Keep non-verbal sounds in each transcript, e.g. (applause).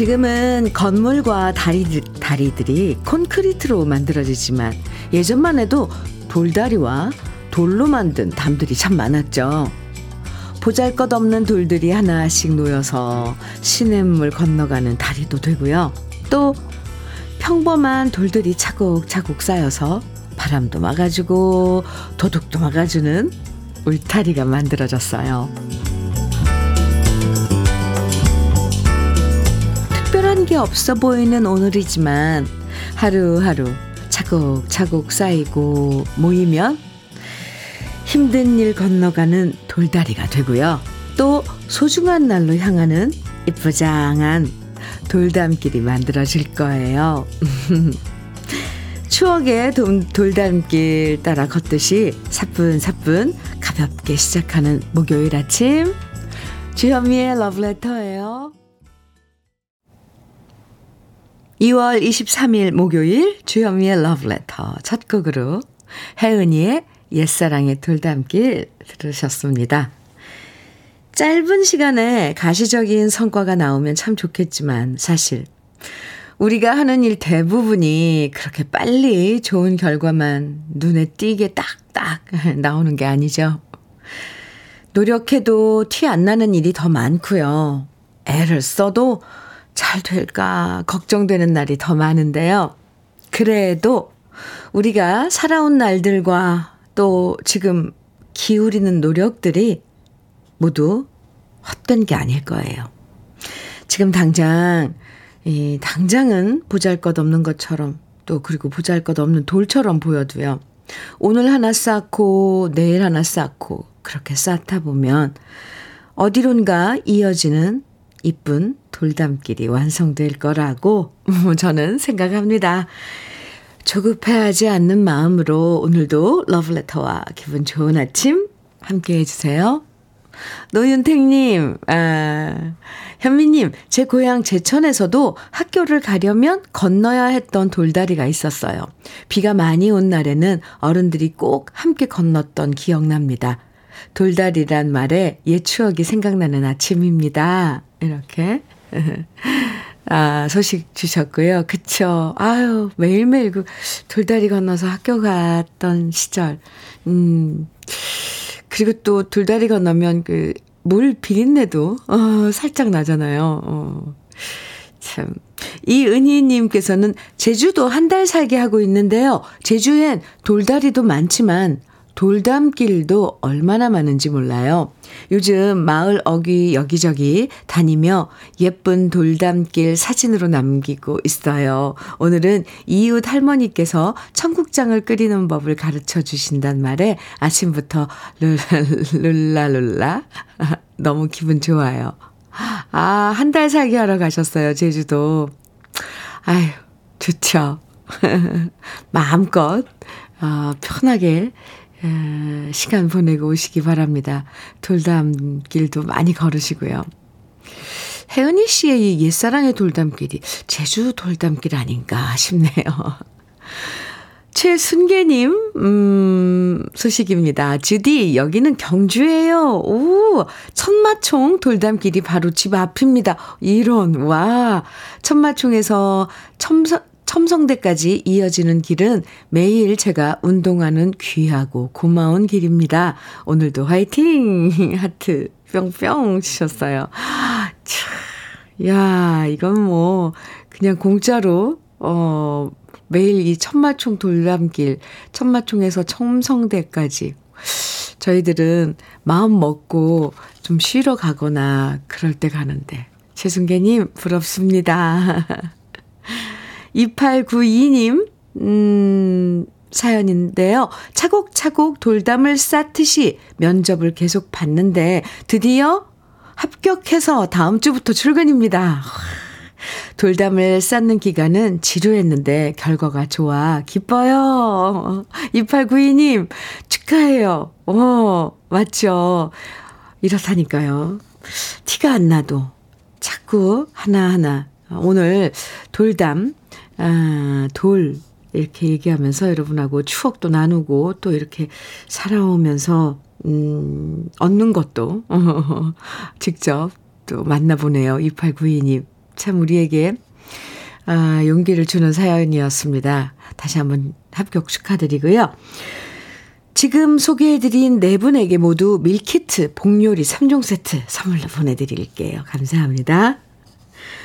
지금은 건물과 다리, 다리들이 콘크리트로 만들어지지만 예전만 해도 돌다리와 돌로 만든 담들이 참 많았죠. 보잘 것 없는 돌들이 하나씩 놓여서 시냇물 건너가는 다리도 되고요. 또 평범한 돌들이 차곡차곡 쌓여서 바람도 막아주고 도둑도 막아주는 울타리가 만들어졌어요. 게 없어 보이는 오늘이지만 하루하루 차곡차곡 쌓이고 모이면 힘든 일 건너가는 돌다리가 되고요. 또 소중한 날로 향하는 이쁘장한 돌담길이 만들어질 거예요. (laughs) 추억의 돌담길 따라 걷듯이 사뿐사뿐 가볍게 시작하는 목요일 아침 주현미의 러브레터예요. 2월 23일 목요일 주현미의 러브레터 첫 곡으로 혜은이의 옛사랑의 돌담길 들으셨습니다. 짧은 시간에 가시적인 성과가 나오면 참 좋겠지만 사실 우리가 하는 일 대부분이 그렇게 빨리 좋은 결과만 눈에 띄게 딱딱 (laughs) 나오는 게 아니죠. 노력해도 티 안 나는 일이 더 많고요. 애를 써도 잘 될까 걱정되는 날이 더 많은데요. 그래도 우리가 살아온 날들과 또 지금 기울이는 노력들이 모두 헛된 게 아닐 거예요. 지금 당장, 이, 당장은 보잘 것 없는 것처럼 또 그리고 보잘 것 없는 돌처럼 보여도요. 오늘 하나 쌓고 내일 하나 쌓고 그렇게 쌓다 보면 어디론가 이어지는 이쁜 돌담길이 완성될 거라고 (laughs) 저는 생각합니다. 조급해하지 않는 마음으로 오늘도 러브레터와 기분 좋은 아침 함께 해주세요. 노윤택님, 아, 현미님, 제 고향 제천에서도 학교를 가려면 건너야 했던 돌다리가 있었어요. 비가 많이 온 날에는 어른들이 꼭 함께 건넜던 기억납니다. 돌다리란 말에 옛 추억이 생각나는 아침입니다. 이렇게. 아, 소식 주셨고요. 그쵸. 아유, 매일매일 그 돌다리 건너서 학교 갔던 시절. 음, 그리고 또 돌다리 건너면 그 물 비린내도, 어, 살짝 나잖아요. 어. 참. 이은희님께서는 제주도 한 달 살게 하고 있는데요. 제주엔 돌다리도 많지만 돌담길도 얼마나 많은지 몰라요. 요즘 마을 어귀 여기저기 다니며 예쁜 돌담길 사진으로 남기고 있어요. 오늘은 이웃 할머니께서 청국장을 끓이는 법을 가르쳐 주신단 말에 아침부터 룰라룰라 (laughs) 너무 기분 좋아요. 아, 한 달 살기 하러 가셨어요, 제주도. 아유, 좋죠. (laughs) 마음껏, 어, 편하게 시간 보내고 오시기 바랍니다. 돌담길도 많이 걸으시고요. 혜은이 씨의 이 옛사랑의 돌담길이 제주 돌담길 아닌가 싶네요. (laughs) 최순계님, 음, 소식입니다. 주디, 여기는 경주예요. 오, 천마총 돌담길이 바로 집 앞입니다. 이런, 와. 천마총에서 첨성, 첨성대까지 이어지는 길은 매일 제가 운동하는 귀하고 고마운 길입니다. 오늘도 화이팅! (laughs) 하트 뿅뿅 주셨어요. 참, 야, 이건 뭐, 그냥 공짜로, 어, 매일 이 천마총 돌담길, 천마총에서 첨성대까지. 저희들은 마음 먹고 좀 쉬러 가거나 그럴 때 가는데. 최순계님, 부럽습니다. (laughs) 2892님, 음, 사연인데요. 차곡차곡 돌담을 쌓듯이 면접을 계속 봤는데 드디어 합격해서 다음 주부터 출근입니다. 돌담을 쌓는 기간은 지루했는데 결과가 좋아 기뻐요. 2892님 축하해요. 어, 맞죠. 이렇다니까요. 티가 안 나도 자꾸 하나하나 오늘 돌담 아, 돌 이렇게 얘기하면서 여러분하고 추억도 나누고 또 이렇게 살아오면서 음, 얻는 것도 (laughs) 직접 또 만나보네요. 2892님. 참 우리에게 아, 용기를 주는 사연이었습니다. 다시 한번 합격 축하드리고요. 지금 소개해드린 네 분에게 모두 밀키트 복요리 3종 세트 선물로 보내드릴게요. 감사합니다.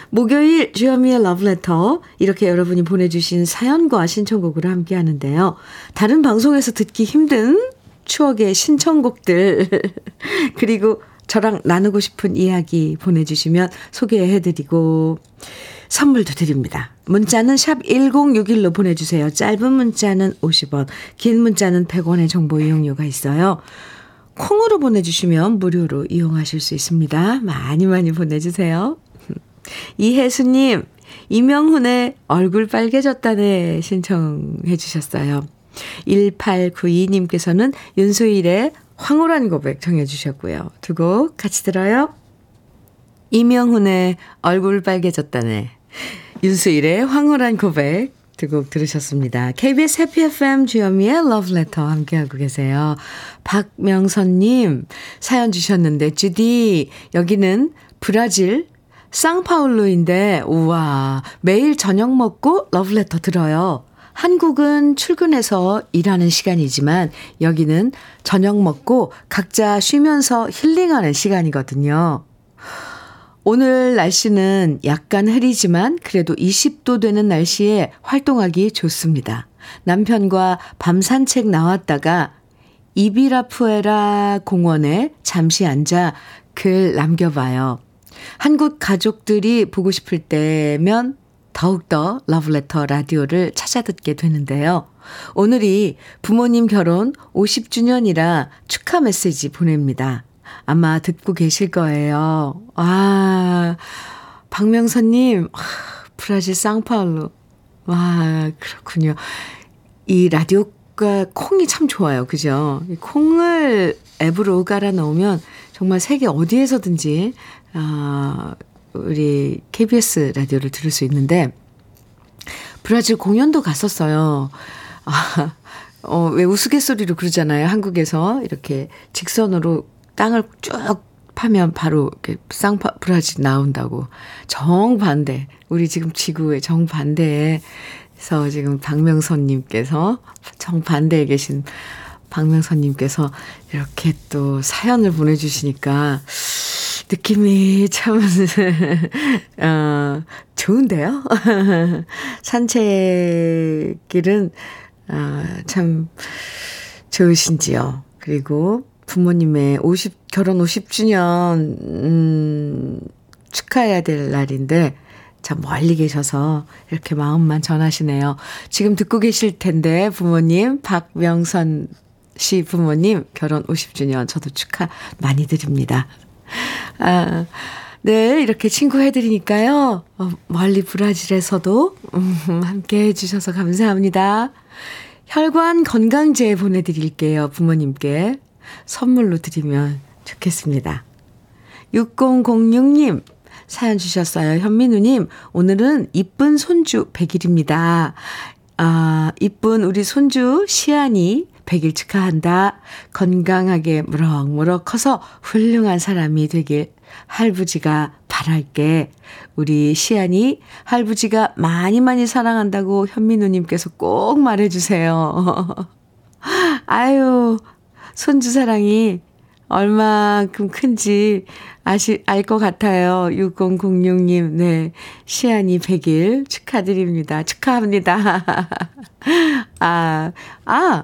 목요일 주현미의 러브레터 이렇게 여러분이 보내주신 사연과 신청곡으로 함께 하는데요. 다른 방송에서 듣기 힘든 추억의 신청곡들 (laughs) 그리고 저랑 나누고 싶은 이야기 보내주시면 소개해드리고 선물도 드립니다. 문자는 샵 1061로 보내주세요. 짧은 문자는 50원, 긴 문자는 100원의 정보 이용료가 있어요. 콩으로 보내주시면 무료로 이용하실 수 있습니다. 많이 많이 보내주세요. 이혜수님, 이명훈의 얼굴 빨개졌다네 신청해 주셨어요. 1892님께서는 윤수일의 황홀한 고백 정해 주셨고요. 두 곡 같이 들어요. 이명훈의 얼굴 빨개졌다네. 윤수일의 황홀한 고백 두 곡 들으셨습니다. KBS 해피 FM 주현미의 러브레터 함께하고 계세요. 박명선님 사연 주셨는데 주디 여기는 브라질 쌍파울루인데 우와 매일 저녁 먹고 러브레터 들어요. 한국은 출근해서 일하는 시간이지만 여기는 저녁 먹고 각자 쉬면서 힐링하는 시간이거든요. 오늘 날씨는 약간 흐리지만 그래도 20도 되는 날씨에 활동하기 좋습니다. 남편과 밤 산책 나왔다가 이비라푸에라 공원에 잠시 앉아 글 남겨봐요. 한국 가족들이 보고 싶을 때면 더욱더 러브레터 라디오를 찾아 듣게 되는데요. 오늘이 부모님 결혼 50주년이라 축하 메시지 보냅니다. 아마 듣고 계실 거예요. 아, 박명선님, 브라질 쌍파울루. 와, 그렇군요. 이 라디오가 콩이 참 좋아요. 그죠? 이 콩을 앱으로 깔아 놓으면 정말 세계 어디에서든지, 아, 우리 KBS 라디오를 들을 수 있는데, 브라질 공연도 갔었어요. 아, 어, 왜 우스갯소리로 그러잖아요. 한국에서 이렇게 직선으로 땅을 쭉 파면 바로 이렇게 쌍파 브라질 나온다고 정반대 우리 지금 지구의 정반대에서 지금 박명선님께서 정반대에 계신 박명선님께서 이렇게 또 사연을 보내주시니까 느낌이 참, (laughs) 어, 좋은데요? (laughs) 산책길은, 어, 참 좋으신지요. 그리고 부모님의 50, 결혼 50주년, 음, 축하해야 될 날인데, 참 멀리 계셔서 이렇게 마음만 전하시네요. 지금 듣고 계실 텐데, 부모님, 박명선 씨 부모님, 결혼 50주년 저도 축하 많이 드립니다. 아, 네, 이렇게 친구 해드리니까요. 어, 멀리 브라질에서도 음, 함께 해주셔서 감사합니다. 혈관 건강제 보내드릴게요, 부모님께. 선물로 드리면 좋겠습니다. 6006님, 사연 주셨어요. 현민우님, 오늘은 이쁜 손주 100일입니다. 아, 이쁜 우리 손주 시안이 100일 축하한다. 건강하게 무럭무럭 커서 훌륭한 사람이 되길 할부지가 바랄게. 우리 시안이 할부지가 많이 많이 사랑한다고 현민우님께서 꼭 말해주세요. (laughs) 아유, 손주 사랑이 얼마큼 큰지 아시, 알 것 같아요. 6006님, 네. 시안이 100일 축하드립니다. 축하합니다. (laughs) 아, 아,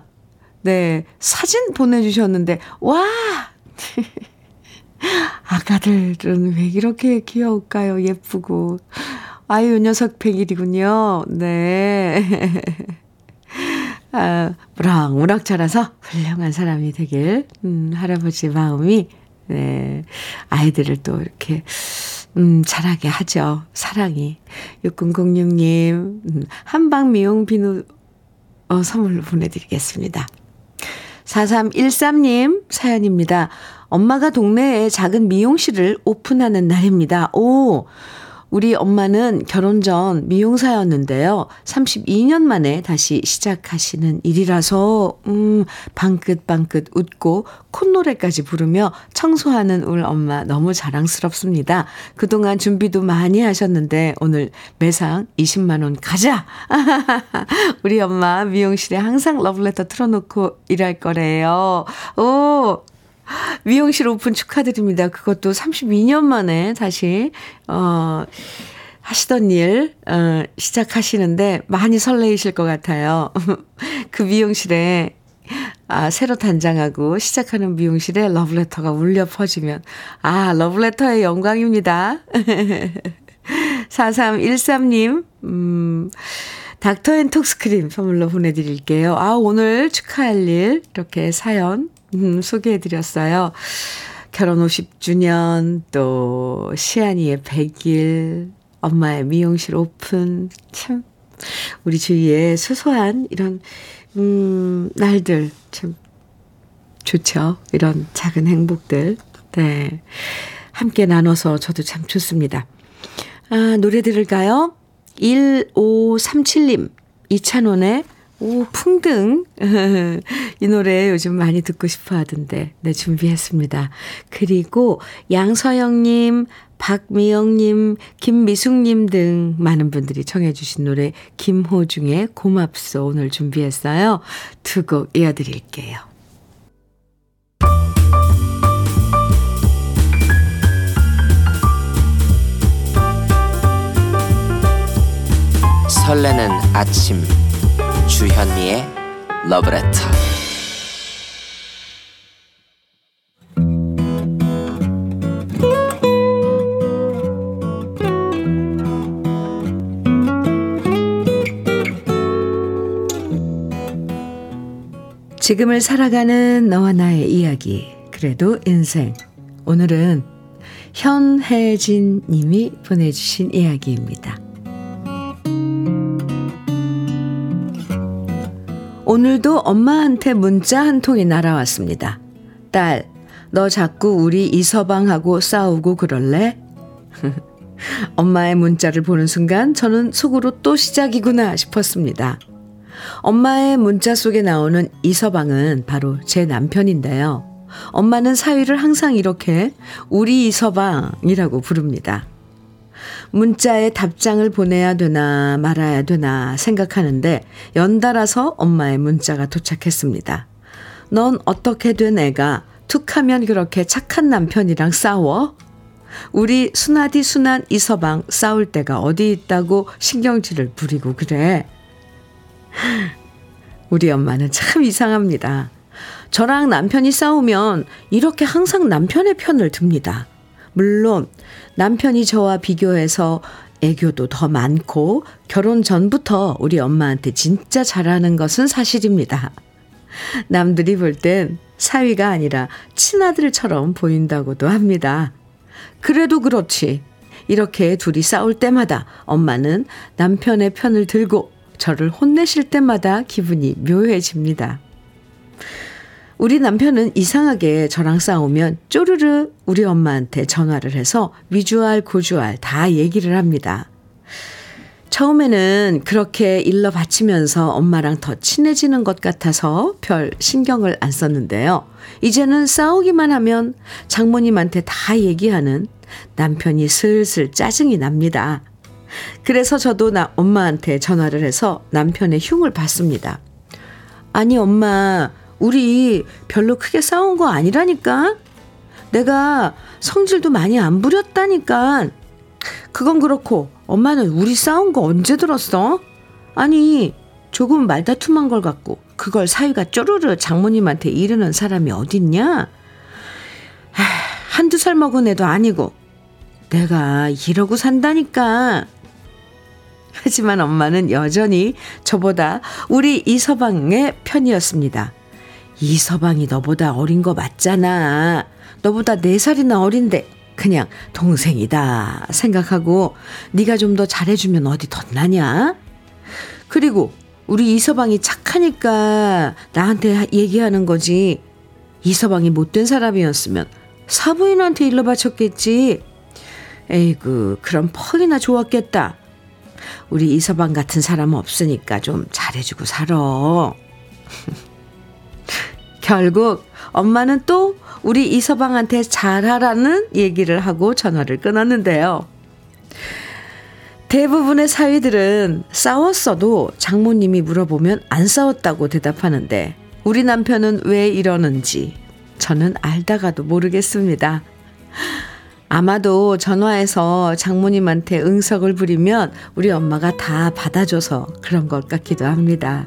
네. 사진 보내주셨는데, 와! (laughs) 아가들은 왜 이렇게 귀여울까요? 예쁘고. 아유, 녀석 100일이군요. 네. (laughs) 아, 무럭무럭 자라서 훌륭한 사람이 되길, 음, 할아버지 마음이, 네, 아이들을 또 이렇게, 음, 잘하게 하죠. 사랑이. 6006님, 음, 한방 미용 비누, 어, 선물로 보내드리겠습니다. 4313님 사연입니다. 엄마가 동네에 작은 미용실을 오픈하는 날입니다. 오, 우리 엄마는 결혼 전 미용사였는데요. 32년 만에 다시 시작하시는 일이라서, 음, 방긋방긋 웃고 콧노래까지 부르며 청소하는 우리 엄마 너무 자랑스럽습니다. 그동안 준비도 많이 하셨는데 오늘 매상 20만원 가자! (laughs) 우리 엄마 미용실에 항상 러블레터 틀어놓고 일할 거래요. 오! 미용실 오픈 축하드립니다. 그것도 32년 만에 다시, 어, 하시던 일, 어, 시작하시는데 많이 설레이실 것 같아요. (laughs) 그 미용실에, 아, 새로 단장하고 시작하는 미용실에 러브레터가 울려 퍼지면, 아, 러브레터의 영광입니다. (laughs) 4313님, 음, 닥터 앤 톡스크림 선물로 보내드릴게요. 아, 오늘 축하할 일, 이렇게 사연 음, 소개해드렸어요. 결혼 50주년, 또, 시안이의 100일, 엄마의 미용실 오픈, 참, 우리 주위에 소소한 이런, 음, 날들, 참, 좋죠. 이런 작은 행복들. 네. 함께 나눠서 저도 참 좋습니다. 아, 노래 들을까요? 1537님, 이찬원의 오, 풍등. (laughs) 이 노래 요즘 많이 듣고 싶어 하던데, 네, 준비했습니다. 그리고 양서영님, 박미영님, 김미숙님 등 많은 분들이 청해주신 노래, 김호중의 고맙소 오늘 준비했어요. 두 곡 이어드릴게요. 설레는 아침 주현미의 러브레터 지금을 살아가는 너와 나의 이야기 그래도 인생 오늘은 현혜진 님이 보내주신 이야기입니다. 오늘도 엄마한테 문자 한 통이 날아왔습니다. 딸, 너 자꾸 우리 이서방하고 싸우고 그럴래? (laughs) 엄마의 문자를 보는 순간 저는 속으로 또 시작이구나 싶었습니다. 엄마의 문자 속에 나오는 이서방은 바로 제 남편인데요. 엄마는 사위를 항상 이렇게 우리 이서방이라고 부릅니다. 문자에 답장을 보내야 되나 말아야 되나 생각하는데 연달아서 엄마의 문자가 도착했습니다. 넌 어떻게 된 애가 툭 하면 그렇게 착한 남편이랑 싸워? 우리 순하디 순한 이서방 싸울 때가 어디 있다고 신경질을 부리고 그래. (laughs) 우리 엄마는 참 이상합니다. 저랑 남편이 싸우면 이렇게 항상 남편의 편을 듭니다. 물론 남편이 저와 비교해서 애교도 더 많고 결혼 전부터 우리 엄마한테 진짜 잘하는 것은 사실입니다. 남들이 볼 땐 사위가 아니라 친아들처럼 보인다고도 합니다. 그래도 그렇지. 이렇게 둘이 싸울 때마다 엄마는 남편의 편을 들고 저를 혼내실 때마다 기분이 묘해집니다. 우리 남편은 이상하게 저랑 싸우면 쪼르르 우리 엄마한테 전화를 해서 위주알 고주알 다 얘기를 합니다. 처음에는 그렇게 일러 바치면서 엄마랑 더 친해지는 것 같아서 별 신경을 안 썼는데요. 이제는 싸우기만 하면 장모님한테 다 얘기하는 남편이 슬슬 짜증이 납니다. 그래서 저도 나 엄마한테 전화를 해서 남편의 흉을 봤습니다. 아니 엄마 우리 별로 크게 싸운 거 아니라니까? 내가 성질도 많이 안 부렸다니까. 그건 그렇고 엄마는 우리 싸운 거 언제 들었어? 아니 조금 말다툼한 걸 갖고 그걸 사위가 쪼르르 장모님한테 이르는 사람이 어딨냐? 하, 한두 살 먹은 애도 아니고 내가 이러고 산다니까. 하지만 엄마는 여전히 저보다 우리 이서방의 편이었습니다. 이 서방이 너보다 어린 거 맞잖아. 너보다 네 살이나 어린데 그냥 동생이다 생각하고 네가 좀 더 잘해주면 어디 덧나냐? 그리고 우리 이서방이 착하니까 나한테 얘기하는 거지. 이서방이 못된 사람이었으면 사부인한테 일러 바쳤겠지. 에이구, 그럼 퍽이나 좋았겠다. 우리 이서방 같은 사람 없으니까 좀 잘해주고 살아. (laughs) 결국 엄마는 또 우리 이서방한테 잘하라는 얘기를 하고 전화를 끊었는데요. 대부분의 사위들은 싸웠어도 장모님이 물어보면 안 싸웠다고 대답하는데 우리 남편은 왜 이러는지 저는 알다가도 모르겠습니다. 아마도 전화해서 장모님한테 응석을 부리면 우리 엄마가 다 받아줘서 그런 것 같기도 합니다.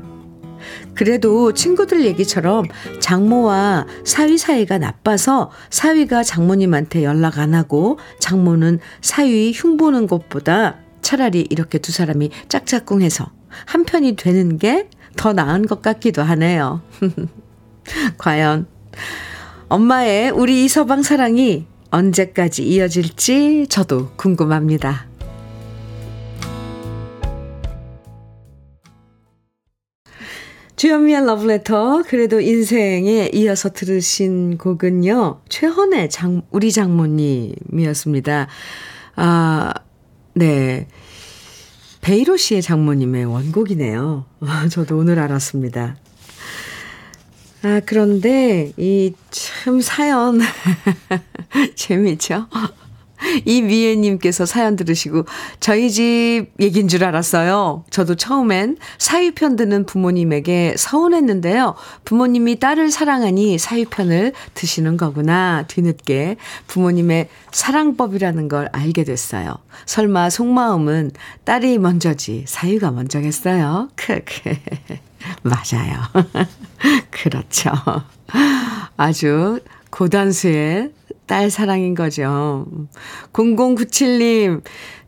그래도 친구들 얘기처럼 장모와 사위 사이가 나빠서 사위가 장모님한테 연락 안 하고 장모는 사위 흉보는 것보다 차라리 이렇게 두 사람이 짝짝꿍해서 한편이 되는 게 더 나은 것 같기도 하네요. (laughs) 과연 엄마의 우리 이서방 사랑이 언제까지 이어질지 저도 궁금합니다. 주현미의 러브레터 그래도 인생에 이어서 들으신 곡은요. 최헌의 장 우리 장모님이었습니다. 아, 네. 베이로 씨의 장모님의 원곡이네요. (laughs) 저도 오늘 알았습니다. 아, 그런데 이 참 사연 (laughs) 재미있죠? (laughs) 이미애님께서 사연 들으시고 저희 집 얘기인 줄 알았어요. 저도 처음엔 사위편 드는 부모님에게 서운했는데요. 부모님이 딸을 사랑하니 사위편을 드시는 거구나. 뒤늦게 부모님의 사랑법이라는 걸 알게 됐어요. 설마 속마음은 딸이 먼저지 사위가 먼저겠어요. 크크. (laughs) 맞아요. (laughs) 그렇죠. 아주 고단수의 딸 사랑인 거죠. 0097님,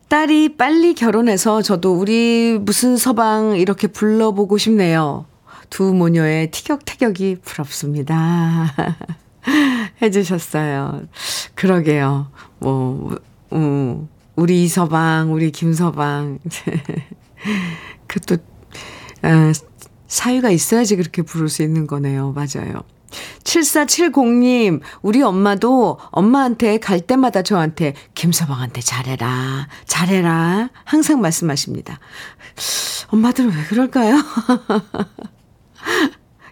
딸이 빨리 결혼해서 저도 우리 무슨 서방 이렇게 불러보고 싶네요. 두 모녀의 티격태격이 부럽습니다. (laughs) 해주셨어요. 그러게요. 뭐, 음, 우리 이서방, 우리 김서방. 그 또, 아, 사유가 있어야지 그렇게 부를 수 있는 거네요. 맞아요. 7470님, 우리 엄마도 엄마한테 갈 때마다 저한테 김서방한테 잘해라, 잘해라, 항상 말씀하십니다. 엄마들은 왜 그럴까요? (laughs)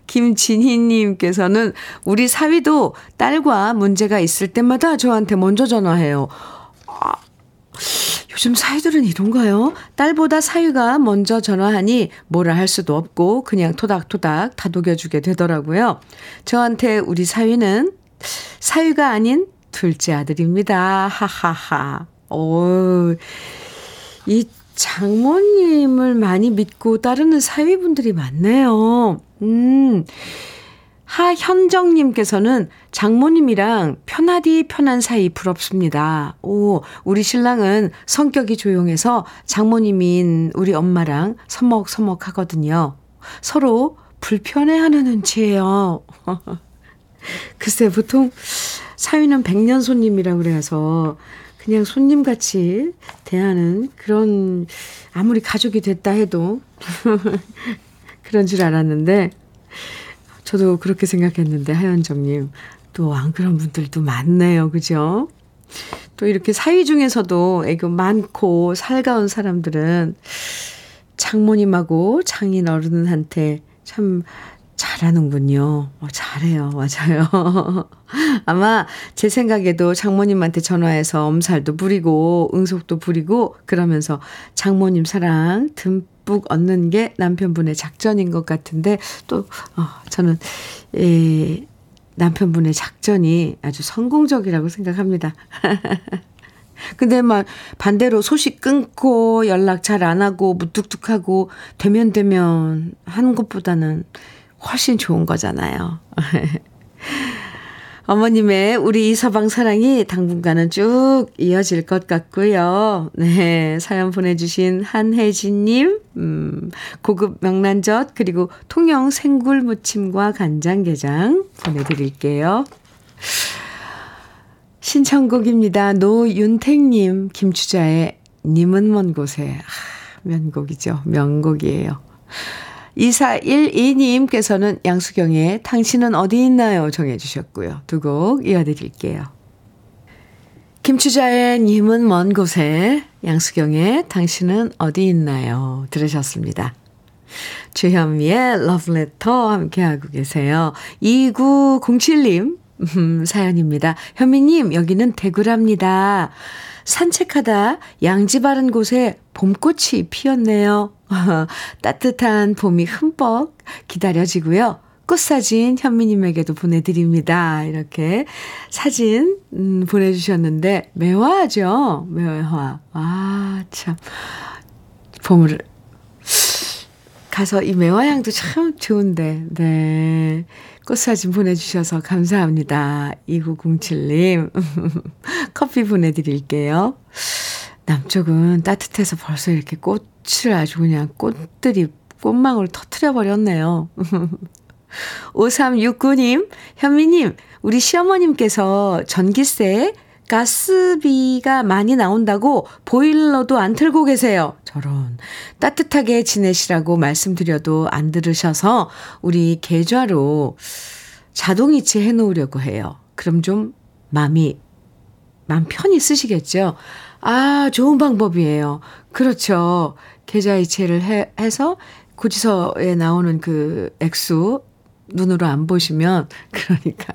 김진희님께서는 우리 사위도 딸과 문제가 있을 때마다 저한테 먼저 전화해요. 아, 요즘 사위들은 이런가요? 딸보다 사위가 먼저 전화하니 뭐라 할 수도 없고 그냥 토닥토닥 다독여주게 되더라고요. 저한테 우리 사위는 사위가 아닌 둘째 아들입니다. 하하하. 오, 이 장모님을 많이 믿고 따르는 사위분들이 많네요. 음, 하현정님께서는 장모님이랑 편하디 편한 사이 부럽습니다. 오, 우리 신랑은 성격이 조용해서 장모님인 우리 엄마랑 서먹서먹 하거든요. 서로 불편해하는 눈치예요. (laughs) 글쎄, 보통 사위는 백년 손님이라고 그래서 그냥 손님 같이 대하는 그런, 아무리 가족이 됐다 해도 (laughs) 그런 줄 알았는데, 저도 그렇게 생각했는데, 하현정님. 또 안 그런 분들도 많네요. 그죠? 또 이렇게 사위 중에서도 애교 많고 살가운 사람들은 장모님하고 장인 어른한테 참 잘하는군요. 어, 잘해요. 맞아요. (laughs) 아마 제 생각에도 장모님한테 전화해서 엄살도 부리고 응속도 부리고 그러면서 장모님 사랑 듬뿍 얻는 게 남편분의 작전인 것 같은데 또 어, 저는 예, 남편분의 작전이 아주 성공적이라고 생각합니다. (laughs) 근데 막 반대로 소식 끊고 연락 잘 안 하고 무뚝뚝하고 되면 되면 하는 것보다는 훨씬 좋은 거잖아요. (laughs) 어머님의 우리 이서방 사랑이 당분간은 쭉 이어질 것 같고요. 네, 사연 보내주신 한혜진님, 음, 고급 명란젓, 그리고 통영 생굴 무침과 간장게장 보내드릴게요. 신청곡입니다. 노윤택님, 김추자의 님은 먼 곳에. 아, 명곡이죠. 명곡이에요. 2412님께서는 양수경의 당신은 어디 있나요? 정해주셨고요. 두 곡 이어드릴게요. 김추자의 님은 먼 곳에 양수경의 당신은 어디 있나요? 들으셨습니다. 주현미의 러브레터 함께하고 계세요. 2907님 음, 사연입니다. 현미님 여기는 대구랍니다. 산책하다 양지 바른 곳에 봄꽃이 피었네요. (laughs) 따뜻한 봄이 흠뻑 기다려지고요. 꽃사진 현미님에게도 보내드립니다. 이렇게 사진 음, 보내주셨는데 매화죠. 매화. 아, 참. 봄을 가서 이 매화향도 참 좋은데. 네. 꽃사진 보내주셔서 감사합니다. 2907님. (laughs) 커피 보내드릴게요. 남쪽은 따뜻해서 벌써 이렇게 꽃을 아주 그냥 꽃들이 꽃망울 터트려 버렸네요. 5369님, (laughs) 현미님, 우리 시어머님께서 전기세, 가스비가 많이 나온다고 보일러도 안 틀고 계세요. 저런. 따뜻하게 지내시라고 말씀드려도 안 들으셔서 우리 계좌로 자동이체 해 놓으려고 해요. 그럼 좀 마음이, 마음 편히 쓰시겠죠? 아, 좋은 방법이에요. 그렇죠. 계좌이체를 해, 해서 고지서에 나오는 그 액수 눈으로 안 보시면 (laughs) 그러니까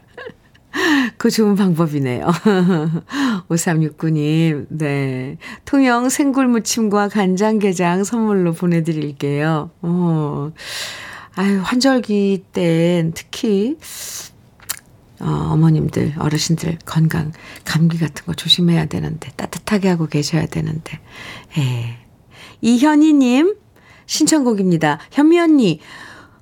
그 좋은 방법이네요. (laughs) 5369님, 네. 통영 생굴무침과 간장게장 선물로 보내드릴게요. 어. 아유, 환절기 땐 특히, 어, 어머님들, 어르신들 건강, 감기 같은 거 조심해야 되는데, 따뜻하게 하고 계셔야 되는데, 예. 이현희님, 신청곡입니다. 현미 언니,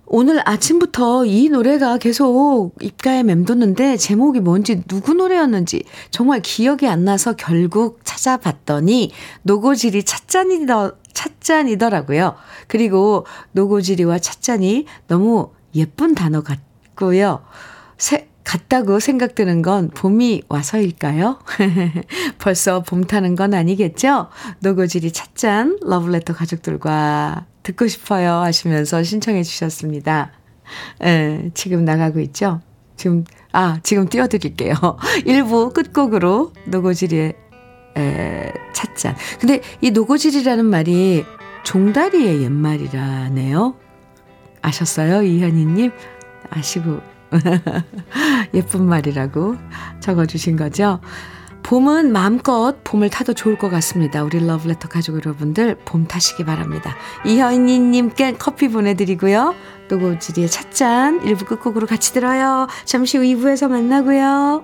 오늘 아침부터 이 노래가 계속 입가에 맴돌는데 제목이 뭔지 누구 노래였는지 정말 기억이 안 나서 결국 찾아봤더니 노고지리 찻잔이더, 찻잔이더라고요. 그리고 노고지리와 찻잔이 너무 예쁜 단어 같고요. 새, 같다고 생각드는 건 봄이 와서일까요? (laughs) 벌써 봄 타는 건 아니겠죠? 노고지리 찻잔 러브레터 가족들과 듣고 싶어요 하시면서 신청해 주셨습니다. 예, 지금 나가고 있죠? 지금, 아, 지금 띄워드릴게요. (laughs) 1부 끝곡으로 노고지리의 에, 찻잔. 근데 이 노고지리라는 말이 종다리의 옛말이라네요. 아셨어요? 이현희님? 아시고 (laughs) 예쁜 말이라고 적어주신 거죠. 봄은 마음껏 봄을 타도 좋을 것 같습니다. 우리 러브레터 가족 여러분들 봄 타시기 바랍니다. 이현희님께 커피 보내드리고요. 노고지리의 찻잔 1부 끝곡으로 같이 들어요. 잠시 후 2부에서 만나고요.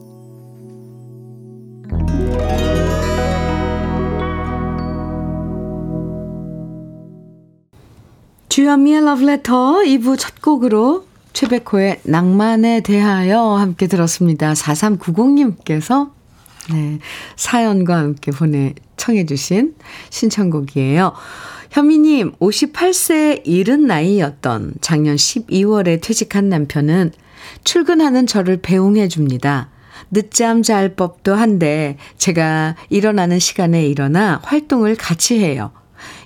주현미의 Letter 2부 첫 곡으로 최백호의 낭만에 대하여 함께 들었습니다. 4390님께서 네, 사연과 함께 보내 청해 주신 신청곡이에요. 현미님, 58세 이른 나이였던 작년 12월에 퇴직한 남편은 출근하는 저를 배웅해 줍니다. 늦잠 잘 법도 한데 제가 일어나는 시간에 일어나 활동을 같이 해요.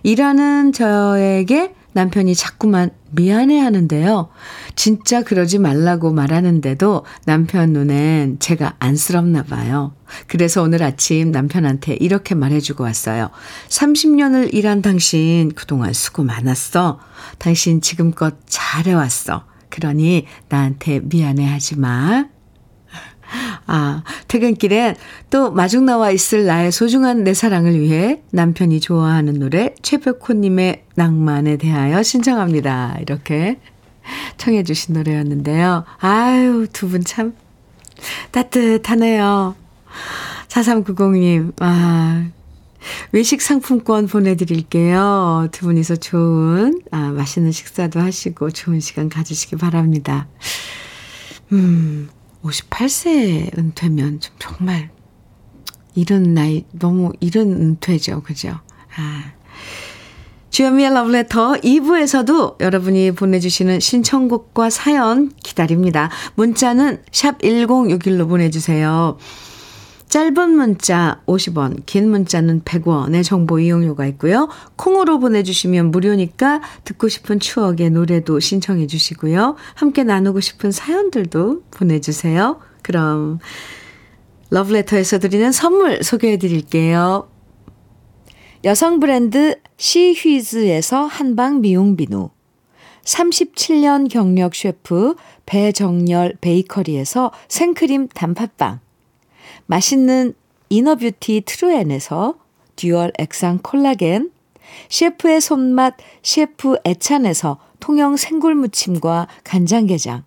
일하는 저에게 남편이 자꾸만 미안해 하는데요. 진짜 그러지 말라고 말하는데도 남편 눈엔 제가 안쓰럽나 봐요. 그래서 오늘 아침 남편한테 이렇게 말해주고 왔어요. 30년을 일한 당신 그동안 수고 많았어. 당신 지금껏 잘해왔어. 그러니 나한테 미안해 하지 마. 아, 퇴근길엔 또 마중 나와 있을 나의 소중한 내 사랑을 위해 남편이 좋아하는 노래 최백호님의 낭만에 대하여 신청합니다. 이렇게 청해 주신 노래였는데요. 아유, 두 분 참 따뜻하네요. 4390님, 아, 외식 상품권 보내드릴게요. 두 분이서 좋은, 아, 맛있는 식사도 하시고 좋은 시간 가지시기 바랍니다. 음, 58세 은퇴면 좀 정말 이른 나이, 너무 이른 은퇴죠. 그죠? 아. 주현미의 러브레터 2부에서도 여러분이 보내주시는 신청곡과 사연 기다립니다. 문자는 샵 1061로 보내주세요. 짧은 문자 50원, 긴 문자는 100원의 정보 이용료가 있고요. 콩으로 보내주시면 무료니까 듣고 싶은 추억의 노래도 신청해 주시고요. 함께 나누고 싶은 사연들도 보내주세요. 그럼 러브레터에서 드리는 선물 소개해 드릴게요. 여성 브랜드 시휘즈에서 한방 미용 비누 37년 경력 셰프 배정열 베이커리에서 생크림 단팥빵 맛있는 inner beauty 트루엔에서 dual 액상 콜라겐, 셰프의 손맛 셰프 애찬에서 통영 생굴무침과 간장게장,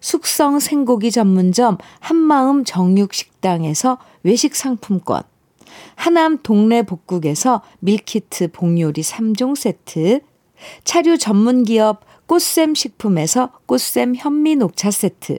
숙성 생고기 전문점 한마음 정육식당에서 외식 상품권, 하남 동네 복국에서 밀키트 복요리 3종 세트, 차류 전문 기업 꽃샘 식품에서 꽃샘 현미 녹차 세트,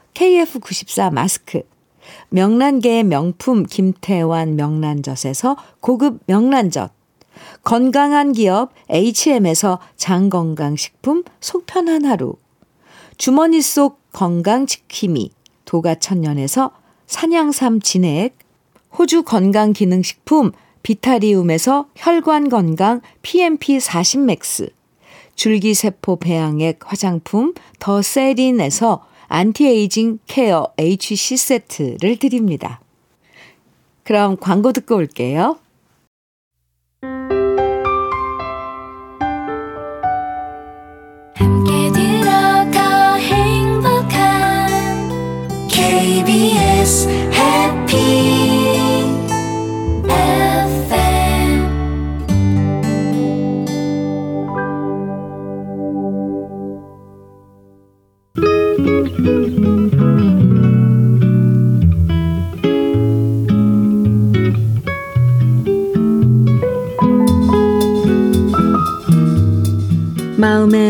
KF94 마스크, 명란계의 명품 김태환 명란젓에서 고급 명란젓, 건강한 기업 HM에서 장건강식품 속편한 하루, 주머니 속 건강지킴이 도가천년에서 산양삼 진액, 호주 건강기능식품 비타리움에서 혈관건강 PMP40맥스, 줄기세포 배양액 화장품 더 세린에서 anti-aging care HC 세트를 드립니다. 그럼 광고 듣고 올게요.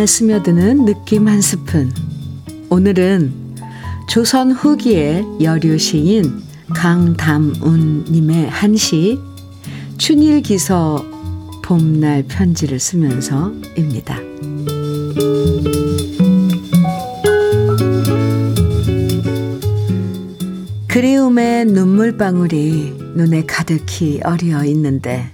스며드는 느낌 한 스푼. 오늘은 조선 후기의 여류 시인 강담운님의 한시 춘일기서 봄날 편지를 쓰면서입니다. 그리움의 눈물방울이 눈에 가득히 어리어 있는데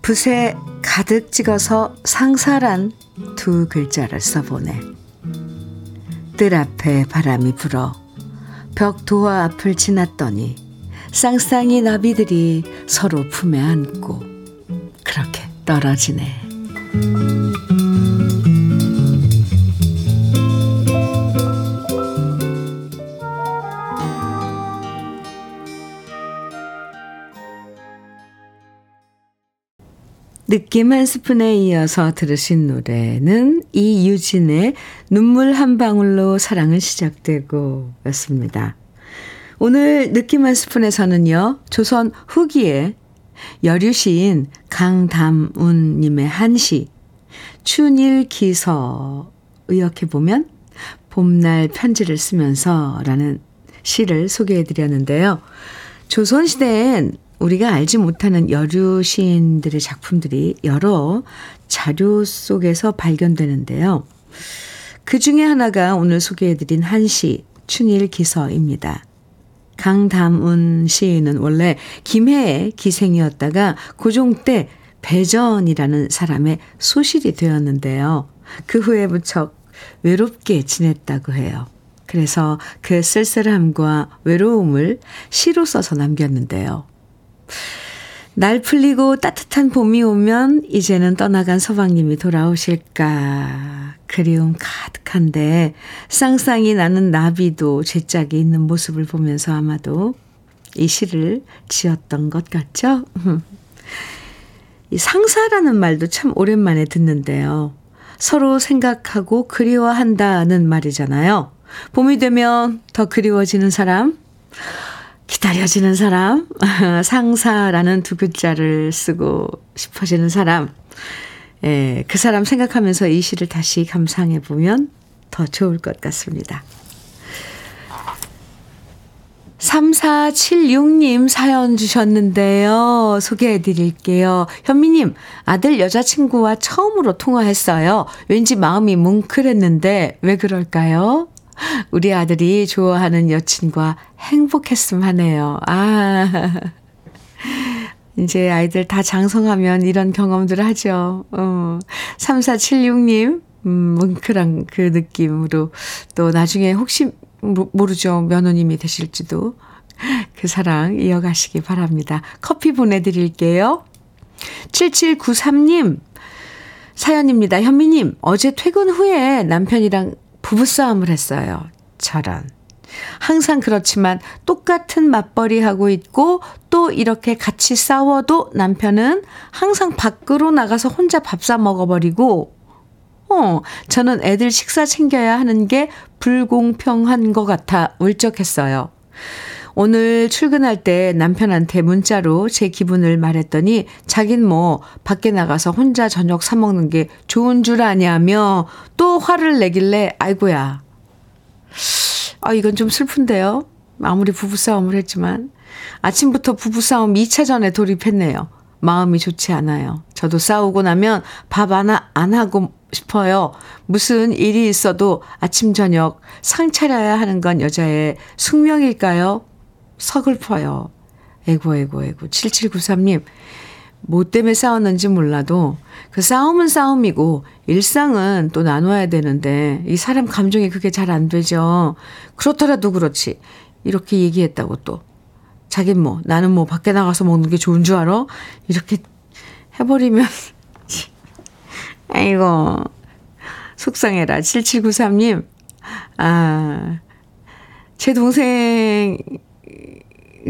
붓에 가득 찍어서 상사란 두 글자를 써보네. 뜰 앞에 바람이 불어 벽 도화 앞을 지났더니 쌍쌍이 나비들이 서로 품에 안고 그렇게 떨어지네. 느낌 한 스푼에 이어서 들으신 노래는 이유진의 눈물 한 방울로 사랑은 시작되고 였습니다. 오늘 느낌 한 스푼에서는요, 조선 후기에 여류시인 강담운님의 한시, 춘일 기서 의역해 보면 봄날 편지를 쓰면서 라는 시를 소개해 드렸는데요. 조선시대엔 우리가 알지 못하는 여류 시인들의 작품들이 여러 자료 속에서 발견되는데요. 그 중에 하나가 오늘 소개해드린 한시 춘일 기서입니다. 강담운 시인은 원래 김해의 기생이었다가 고종 때 배전이라는 사람의 소실이 되었는데요. 그 후에 무척 외롭게 지냈다고 해요. 그래서 그 쓸쓸함과 외로움을 시로 써서 남겼는데요. 날 풀리고 따뜻한 봄이 오면 이제는 떠나간 서방님이 돌아오실까. 그리움 가득한데 쌍쌍이 나는 나비도 제 짝이 있는 모습을 보면서 아마도 이 시를 지었던 것 같죠? (laughs) 이 상사라는 말도 참 오랜만에 듣는데요. 서로 생각하고 그리워한다는 말이잖아요. 봄이 되면 더 그리워지는 사람, 기다려지는 사람, (laughs) 상사라는 두 글자를 쓰고 싶어지는 사람, 예, 그 사람 생각하면서 이 시를 다시 감상해 보면 더 좋을 것 같습니다. 3476님 사연 주셨는데요. 소개해 드릴게요. 현미님, 아들 여자친구와 처음으로 통화했어요. 왠지 마음이 뭉클했는데 왜 그럴까요? 우리 아들이 좋아하는 여친과 행복했음 하네요. 아. (laughs) 이제 아이들 다 장성하면 이런 경험들을 하죠. 어. 3476님, 음, 뭉클한 그 느낌으로 또 나중에 혹시 모르죠. 며느님이 되실지도 그 사랑 이어가시기 바랍니다. 커피 보내드릴게요. 7793님, 사연입니다. 현미님, 어제 퇴근 후에 남편이랑 부부싸움을 했어요. 저런. 항상 그렇지만 똑같은 맞벌이 하고 있고 또 이렇게 같이 싸워도 남편은 항상 밖으로 나가서 혼자 밥 사 먹어버리고 어, 저는 애들 식사 챙겨야 하는 게 불공평한 것 같아 울적했어요. 오늘 출근할 때 남편한테 문자로 제 기분을 말했더니 자긴 뭐 밖에 나가서 혼자 저녁 사 먹는 게 좋은 줄 아냐며 또 화를 내길래 아이고야. 아, 이건 좀 슬픈데요. 아무리 부부싸움을 했지만 아침부터 부부싸움 2차전에 돌입했네요. 마음이 좋지 않아요. 저도 싸우고 나면 밥 안, 안 하고 싶어요. 무슨 일이 있어도 아침, 저녁 상 차려야 하는 건 여자의 숙명일까요? 서글퍼요. 에고, 에고, 에고. 7793님, 뭐 때문에 싸웠는지 몰라도 그 싸움은 싸움이고 일상은 또 나눠야 되는데 이 사람 감정이 그게 잘 안 되죠. 그렇더라도 그렇지. 이렇게 얘기했다고 또 자긴 뭐 나는 뭐 밖에 나가서 먹는 게 좋은 줄 알아? 이렇게 해버리면 (laughs) 아이고 속상해라 7793님 아 제 동생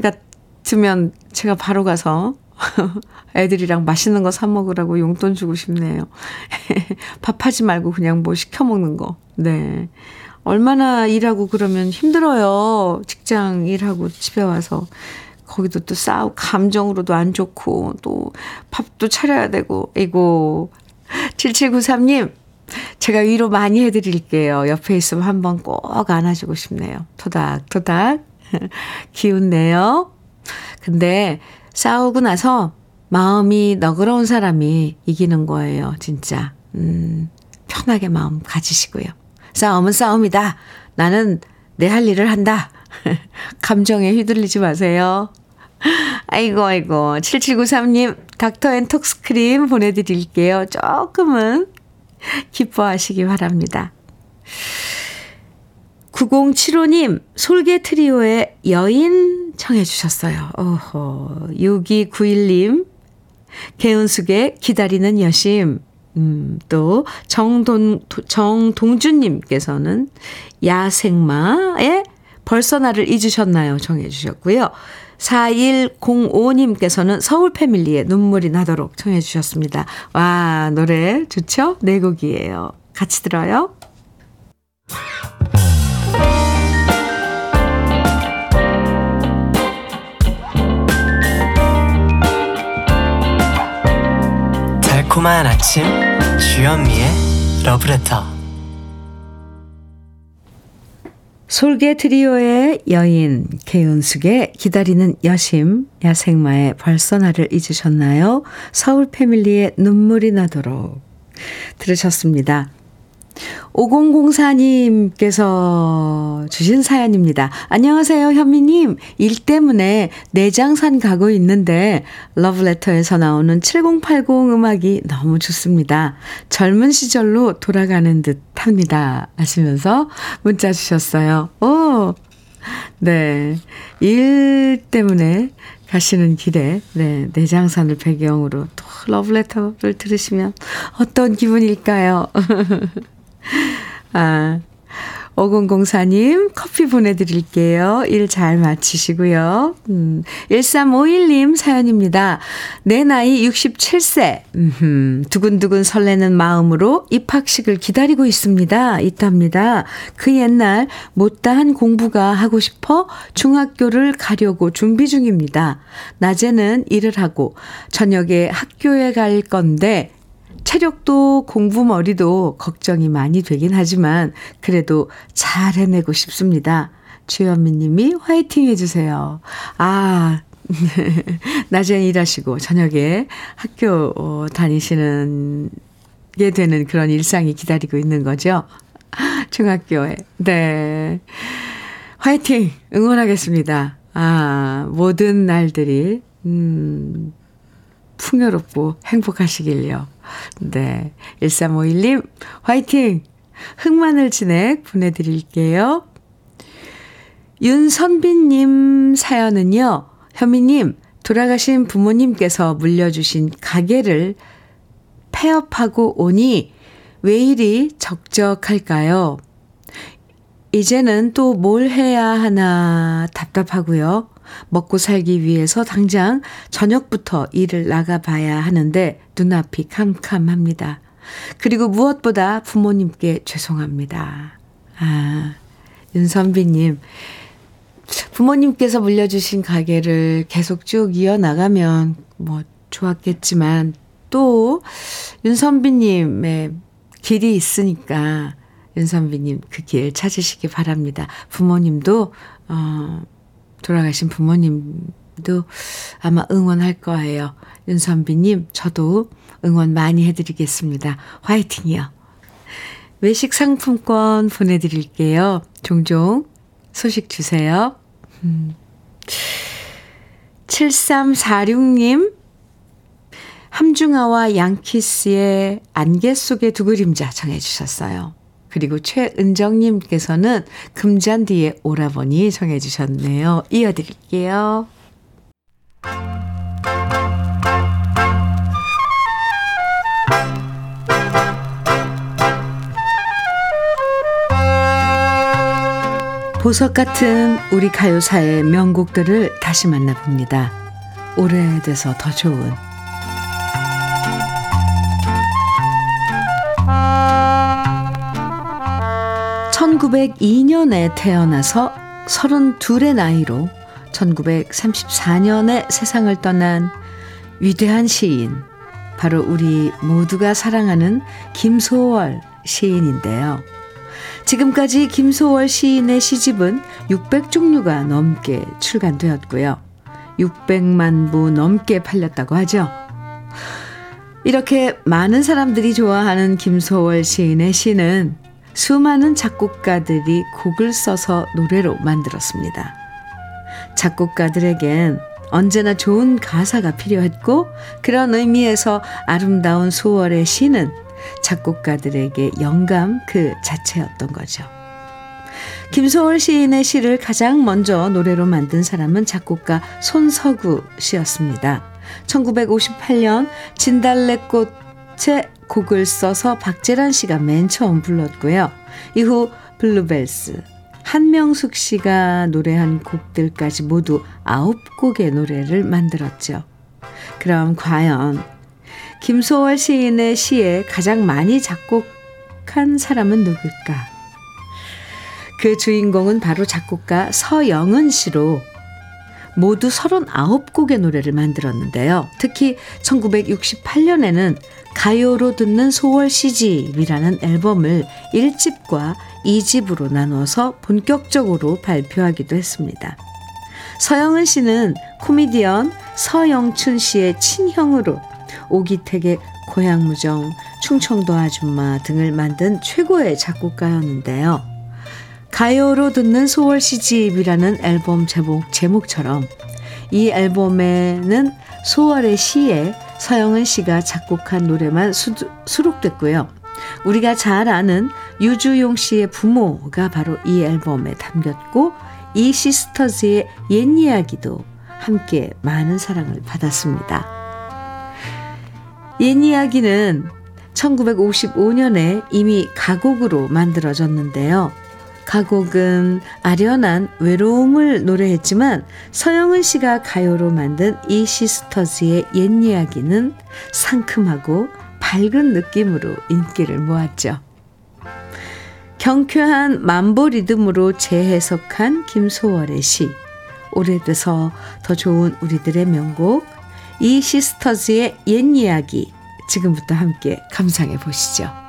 같으면 제가 바로 가서 (laughs) 애들이랑 맛있는 거 사 먹으라고 용돈 주고 싶네요. (laughs) 밥하지 말고 그냥 뭐 시켜 먹는 거. 네. 얼마나 일하고 그러면 힘들어요. 직장 일하고 집에 와서. 거기도 또 싸우, 감정으로도 안 좋고, 또 밥도 차려야 되고, 이고. 7793님, 제가 위로 많이 해드릴게요. 옆에 있으면 한번 꼭 안아주고 싶네요. 토닥토닥. (laughs) 기운 내요. 근데 싸우고 나서 마음이 너그러운 사람이 이기는 거예요, 진짜. 음, 편하게 마음 가지시고요. 싸움은 싸움이다. 나는 내 할 일을 한다. (laughs) 감정에 휘둘리지 마세요. (laughs) 아이고, 아이고. 7793님, 닥터 앤 톡스크림 보내드릴게요. 조금은 기뻐하시기 바랍니다. 9075님, 솔개 트리오의 여인 청해 주셨어요. 오호. 6291님, 개은숙의 기다리는 여심. 음, 또, 정돈, 정동준 님께서는 야생마의 벌써 나를 잊으셨나요? 정해 주셨고요. 4105님께서는 서울 패밀리의 눈물이 나도록 청해 주셨습니다. 와, 노래 좋죠? 네 곡이에요. 같이 들어요. 달콤한 아침 주현미의 러브레터 솔개 트리오의 여인 개은숙의 기다리는 여심 야생마의 벌써 나를 잊으셨나요? 서울 패밀리의 눈물이 나도록 들으셨습니다. 5004님께서 주신 사연입니다. 안녕하세요, 현미님. 일 때문에 내장산 가고 있는데, 러브레터에서 나오는 7080 음악이 너무 좋습니다. 젊은 시절로 돌아가는 듯 탑니다. 하시면서 문자 주셨어요. 오! 네. 일 때문에 가시는 길에, 네, 내장산을 배경으로 또 러브레터를 들으시면 어떤 기분일까요? (laughs) 아, 5004님 커피 보내드릴게요. 일 잘 마치시고요. 음, 1351님 사연입니다. 내 나이 67세. 음흠, 두근두근 설레는 마음으로 입학식을 기다리고 있습니다. 있답니다. 그 옛날 못다한 공부가 하고 싶어 중학교를 가려고 준비 중입니다. 낮에는 일을 하고 저녁에 학교에 갈 건데 체력도 공부 머리도 걱정이 많이 되긴 하지만 그래도 잘 해내고 싶습니다. 주현미 님이 화이팅 해주세요. 아, (laughs) 낮에 일하시고 저녁에 학교 어, 다니시는 게 되는 그런 일상이 기다리고 있는 거죠. (laughs) 중학교에. 네. 화이팅! 응원하겠습니다. 아, 모든 날들이, 음, 풍요롭고 행복하시길요. 네. 1351님, 화이팅! 흑마늘 진액 보내드릴게요. 윤선빈님 사연은요, 현미님, 돌아가신 부모님께서 물려주신 가게를 폐업하고 오니 왜 이리 적적할까요? 이제는 또 뭘 해야 하나 답답하고요. 먹고 살기 위해서 당장 저녁부터 일을 나가봐야 하는데 눈앞이 캄캄합니다. 그리고 무엇보다 부모님께 죄송합니다. 아, 윤선비님. 부모님께서 물려주신 가게를 계속 쭉 이어나가면 뭐 좋았겠지만 또 윤선비님의 길이 있으니까 윤선비님 그 길 찾으시기 바랍니다. 부모님도, 어, 돌아가신 부모님도 아마 응원할 거예요. 윤선비님, 저도 응원 많이 해드리겠습니다. 화이팅이요. 외식 상품권 보내드릴게요. 종종 소식 주세요. 음. 7346님, 함중아와 양키스의 안개 속의 두 그림자 정해주셨어요. 그리고 최은정님께서는 금잔디의 오라버니 정해 주셨네요. 이어드릴게요. 보석 같은 우리 가요사의 명곡들을 다시 만나봅니다. 오래돼서 더 좋은 1902년에 태어나서 32의 나이로 1934년에 세상을 떠난 위대한 시인, 바로 우리 모두가 사랑하는 김소월 시인인데요. 지금까지 김소월 시인의 시집은 600종류가 넘게 출간되었고요. 600만 부 넘게 팔렸다고 하죠. 이렇게 많은 사람들이 좋아하는 김소월 시인의 시는 수많은 작곡가들이 곡을 써서 노래로 만들었습니다. 작곡가들에겐 언제나 좋은 가사가 필요했고 그런 의미에서 아름다운 소월의 시는 작곡가들에게 영감 그 자체였던 거죠. 김소월 시인의 시를 가장 먼저 노래로 만든 사람은 작곡가 손석우 씨였습니다. 1958년 진달래꽃에 곡을 써서 박재란 씨가 맨 처음 불렀고요. 이후 블루벨스, 한명숙 씨가 노래한 곡들까지 모두 아홉 곡의 노래를 만들었죠. 그럼 과연 김소월 시인의 시에 가장 많이 작곡한 사람은 누굴까? 그 주인공은 바로 작곡가 서영은 씨로 모두 39곡의 노래를 만들었는데요. 특히 1968년에는 가요로 듣는 소월 시집이라는 앨범을 1집과 2집으로 나눠서 본격적으로 발표하기도 했습니다. 서영은 씨는 코미디언 서영춘 씨의 친형으로 오기택의 고향무정, 충청도 아줌마 등을 만든 최고의 작곡가였는데요. 가요로 듣는 소월 시집이라는 앨범 제목, 제목처럼 이 앨범에는 소월의 시에 서영은 씨가 작곡한 노래만 수, 수록됐고요. 우리가 잘 아는 유주용 씨의 부모가 바로 이 앨범에 담겼고 이 시스터즈의 옛 이야기도 함께 많은 사랑을 받았습니다. 옛 이야기는 1955년에 이미 가곡으로 만들어졌는데요. 가곡은 아련한 외로움을 노래했지만 서영은 씨가 가요로 만든 이 시스터즈의 옛 이야기는 상큼하고 밝은 느낌으로 인기를 모았죠. 경쾌한 만보 리듬으로 재해석한 김소월의 시 오래돼서 더 좋은 우리들의 명곡 이 시스터즈의 옛 이야기 지금부터 함께 감상해 보시죠.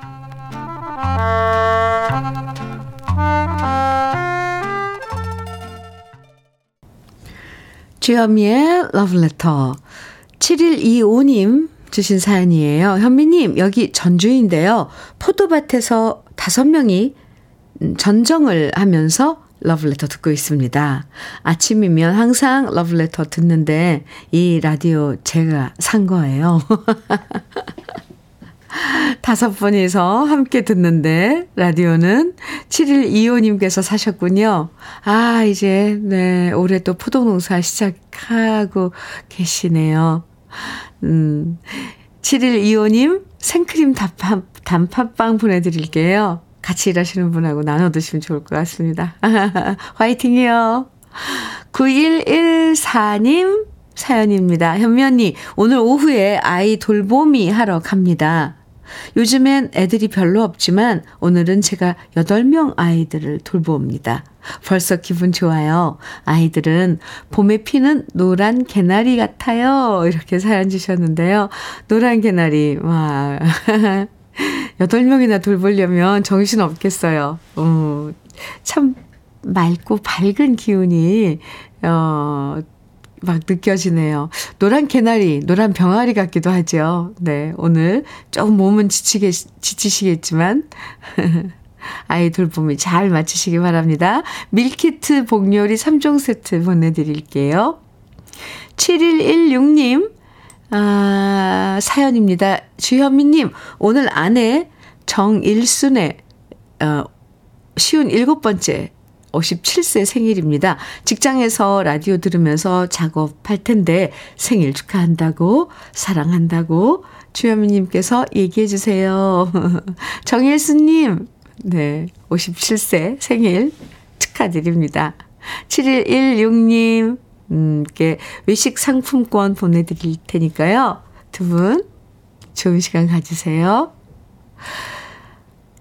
주현미의 러브레터 7125님 주신 사연이에요. 현미님, 여기 전주인데요. 포도밭에서 다섯 명이 전정을 하면서 러브레터 듣고 있습니다. 아침이면 항상 러브레터 듣는데 이 라디오 제가 산 거예요. (laughs) (laughs) 다섯 분이서 함께 듣는데 라디오는 7125님께서 사셨군요. 아, 이제 네, 올해 또 포도 농사 시작하고 계시네요. 음. 7125님 생크림 단팥, 단팥빵 보내드릴게요. 같이 일하시는 분하고 나눠 드시면 좋을 것 같습니다. (laughs) 화이팅이요. 9114님 사연입니다. 현미 언니, 오늘 오후에 아이 돌보미 하러 갑니다. 요즘엔 애들이 별로 없지만 오늘은 제가 8명 아이들을 돌봅니다. 벌써 기분 좋아요. 아이들은 봄에 피는 노란 개나리 같아요. 이렇게 사연 주셨는데요. 노란 개나리, 와. (laughs) 8명이나 돌보려면 정신 없겠어요. 어, 참 맑고 밝은 기운이, 어, 막 느껴지네요. 노란 개나리, 노란 병아리 같기도 하죠. 네, 오늘 조금 몸은 지치게, 지치시겠지만, (laughs) 아이 돌봄이 잘 마치시기 바랍니다. 밀키트 복요리 3종 세트 보내드릴게요. 7116님, 아, 사연입니다. 주현미님, 오늘 아내 정일순의, 어, 쉬운 일곱 번째 57세 생일입니다. 직장에서 라디오 들으면서 작업할 텐데 생일 축하한다고, 사랑한다고 주현미님께서 얘기해 주세요. (laughs) 정일수님, 네, 57세 생일 축하드립니다. 7116님, 음, 께 외식 상품권 보내드릴 테니까요. 두 분 좋은 시간 가지세요.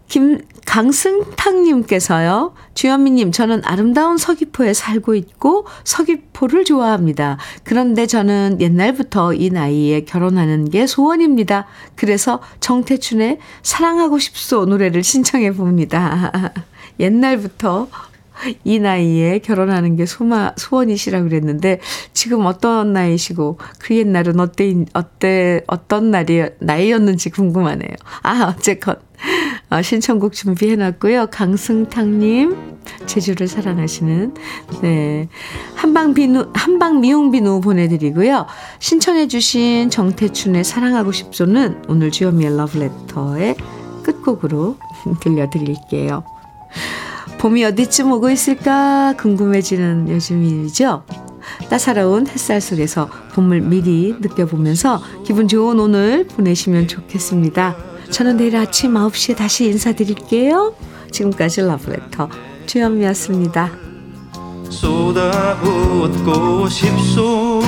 김, 강승탁님께서요, 주현미님, 저는 아름다운 서귀포에 살고 있고 서귀포를 좋아합니다. 그런데 저는 옛날부터 이 나이에 결혼하는 게 소원입니다. 그래서 정태춘의 사랑하고 싶소 노래를 신청해 봅니다. (laughs) 옛날부터 이 나이에 결혼하는 게 소마, 소원이시라 그랬는데 지금 어떤 나이시고 그 옛날은 어때 어때 어떤 날이 나이였는지 궁금하네요. 아 어쨌건 어, 신청곡 준비해 놨고요. 강승탁 님 제주를 사랑하시는 네. 한방 비누 한방 미용 비누 보내 드리고요. 신청해 주신 정태춘의 사랑하고 싶소는 오늘 주현미의 러브레터의 끝곡으로 (laughs) 들려 드릴게요. 봄이 어디쯤 오고 있을까 궁금해지는 요즘이죠. 따사로운 햇살 속에서 봄을 미리 느껴보면서 기분 좋은 오늘 보내시면 좋겠습니다. 저는 내일 아침 9시에 다시 인사드릴게요. 지금까지 러브레터 주현미였습니다. 쏟아붓고 싶소